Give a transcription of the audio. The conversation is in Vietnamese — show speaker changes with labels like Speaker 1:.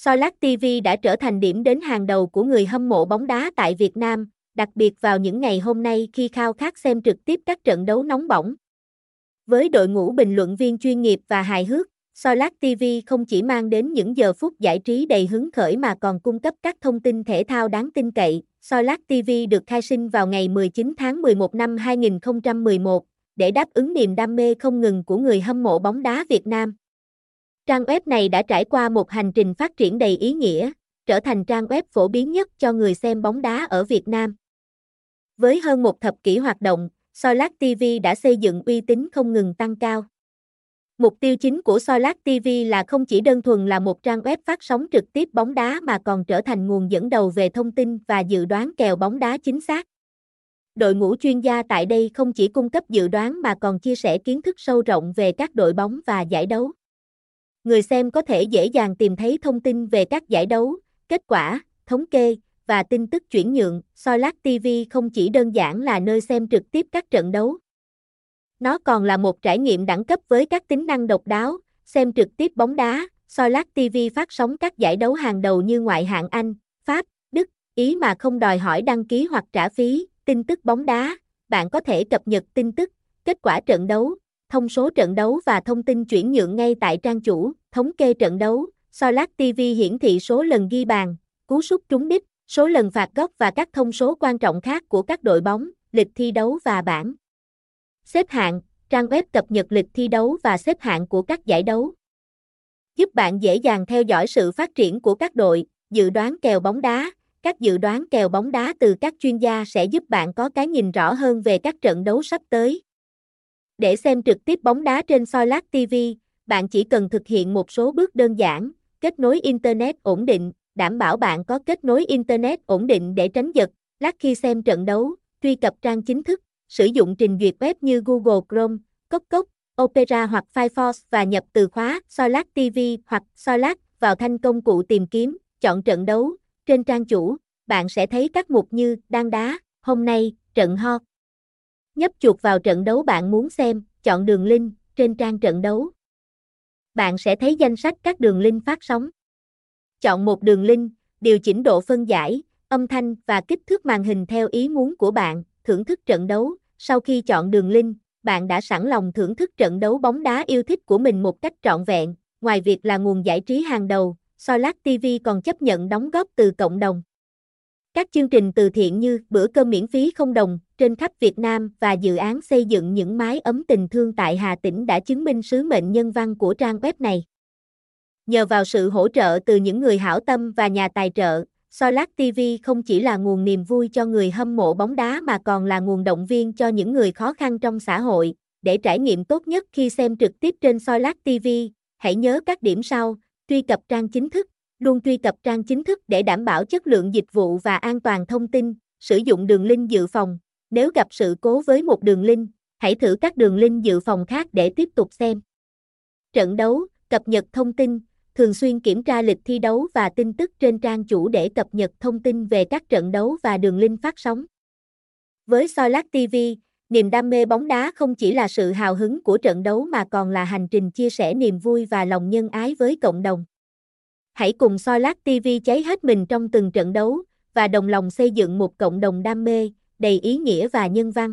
Speaker 1: Solat TV đã trở thành điểm đến hàng đầu của người hâm mộ bóng đá tại Việt Nam, đặc biệt vào những ngày hôm nay khi khao khát xem trực tiếp các trận đấu nóng bỏng. Với đội ngũ bình luận viên chuyên nghiệp và hài hước, Solat TV không chỉ mang đến những giờ phút giải trí đầy hứng khởi mà còn cung cấp các thông tin thể thao đáng tin cậy. Solat TV được khai sinh vào ngày 19 tháng 11 năm 2011 để đáp ứng niềm đam mê không ngừng của người hâm mộ bóng đá Việt Nam. Trang web này đã trải qua một hành trình phát triển đầy ý nghĩa, trở thành trang web phổ biến nhất cho người xem bóng đá ở Việt Nam. Với hơn một thập kỷ hoạt động, Solat TV đã xây dựng uy tín không ngừng tăng cao. Mục tiêu chính của Solat TV là không chỉ đơn thuần là một trang web phát sóng trực tiếp bóng đá mà còn trở thành nguồn dẫn đầu về thông tin và dự đoán kèo bóng đá chính xác. Đội ngũ chuyên gia tại đây không chỉ cung cấp dự đoán mà còn chia sẻ kiến thức sâu rộng về các đội bóng và giải đấu. Người xem có thể dễ dàng tìm thấy thông tin về các giải đấu, kết quả, thống kê và tin tức chuyển nhượng. Soilac TV không chỉ đơn giản là nơi xem trực tiếp các trận đấu. Nó còn là một trải nghiệm đẳng cấp với các tính năng độc đáo, xem trực tiếp bóng đá. Soilac TV phát sóng các giải đấu hàng đầu như ngoại hạng Anh, Pháp, Đức, Ý mà không đòi hỏi đăng ký hoặc trả phí, tin tức bóng đá, bạn có thể cập nhật tin tức, kết quả trận đấu, thông số trận đấu và thông tin chuyển nhượng ngay tại trang chủ, thống kê trận đấu. Solat TV hiển thị số lần ghi bàn, cú sút trúng đích, số lần phạt góc và các thông số quan trọng khác của các đội bóng, lịch thi đấu và bảng. Xếp hạng, trang web cập nhật lịch thi đấu và xếp hạng của các giải đấu. Giúp bạn dễ dàng theo dõi sự phát triển của các đội, dự đoán kèo bóng đá, các dự đoán kèo bóng đá từ các chuyên gia sẽ giúp bạn có cái nhìn rõ hơn về các trận đấu sắp tới. Để xem trực tiếp bóng đá trên SoiLac TV, bạn chỉ cần thực hiện một số bước đơn giản, kết nối Internet ổn định, đảm bảo bạn có kết nối Internet ổn định để tránh giật, lát khi xem trận đấu, truy cập trang chính thức, sử dụng trình duyệt web như Google Chrome, Cốc Cốc, Opera hoặc Firefox và nhập từ khóa SoiLac TV hoặc SoiLac vào thanh công cụ tìm kiếm, chọn trận đấu, trên trang chủ, bạn sẽ thấy các mục như đang đá, hôm nay, trận hot. Nhấp chuột vào trận đấu bạn muốn xem, chọn đường link trên trang trận đấu. Bạn sẽ thấy danh sách các đường link phát sóng. Chọn một đường link, điều chỉnh độ phân giải, âm thanh và kích thước màn hình theo ý muốn của bạn, thưởng thức trận đấu. Sau khi chọn đường link, bạn đã sẵn lòng thưởng thức trận đấu bóng đá yêu thích của mình một cách trọn vẹn, ngoài việc là nguồn giải trí hàng đầu, Solat TV còn chấp nhận đóng góp từ cộng đồng. Các chương trình từ thiện như bữa cơm miễn phí không đồng trên khắp Việt Nam và dự án xây dựng những mái ấm tình thương tại Hà Tĩnh đã chứng minh sứ mệnh nhân văn của trang web này. Nhờ vào sự hỗ trợ từ những người hảo tâm và nhà tài trợ, SoLac TV không chỉ là nguồn niềm vui cho người hâm mộ bóng đá mà còn là nguồn động viên cho những người khó khăn trong xã hội. Để trải nghiệm tốt nhất khi xem trực tiếp trên SoLac TV, hãy nhớ các điểm sau truy cập trang chính thức, luôn truy cập trang chính thức để đảm bảo chất lượng dịch vụ và an toàn thông tin, sử dụng đường link dự phòng. Nếu gặp sự cố với một đường link, hãy thử các đường link dự phòng khác để tiếp tục xem. Trận đấu, cập nhật thông tin, thường xuyên kiểm tra lịch thi đấu và tin tức trên trang chủ để cập nhật thông tin về các trận đấu và đường link phát sóng. Với Soilac TV, Niềm đam mê bóng đá không chỉ là sự hào hứng của trận đấu mà còn là hành trình chia sẻ niềm vui và lòng nhân ái với cộng đồng. Hãy cùng soi lát TV cháy hết mình trong từng trận đấu và đồng lòng xây dựng một cộng đồng đam mê, đầy ý nghĩa và nhân văn.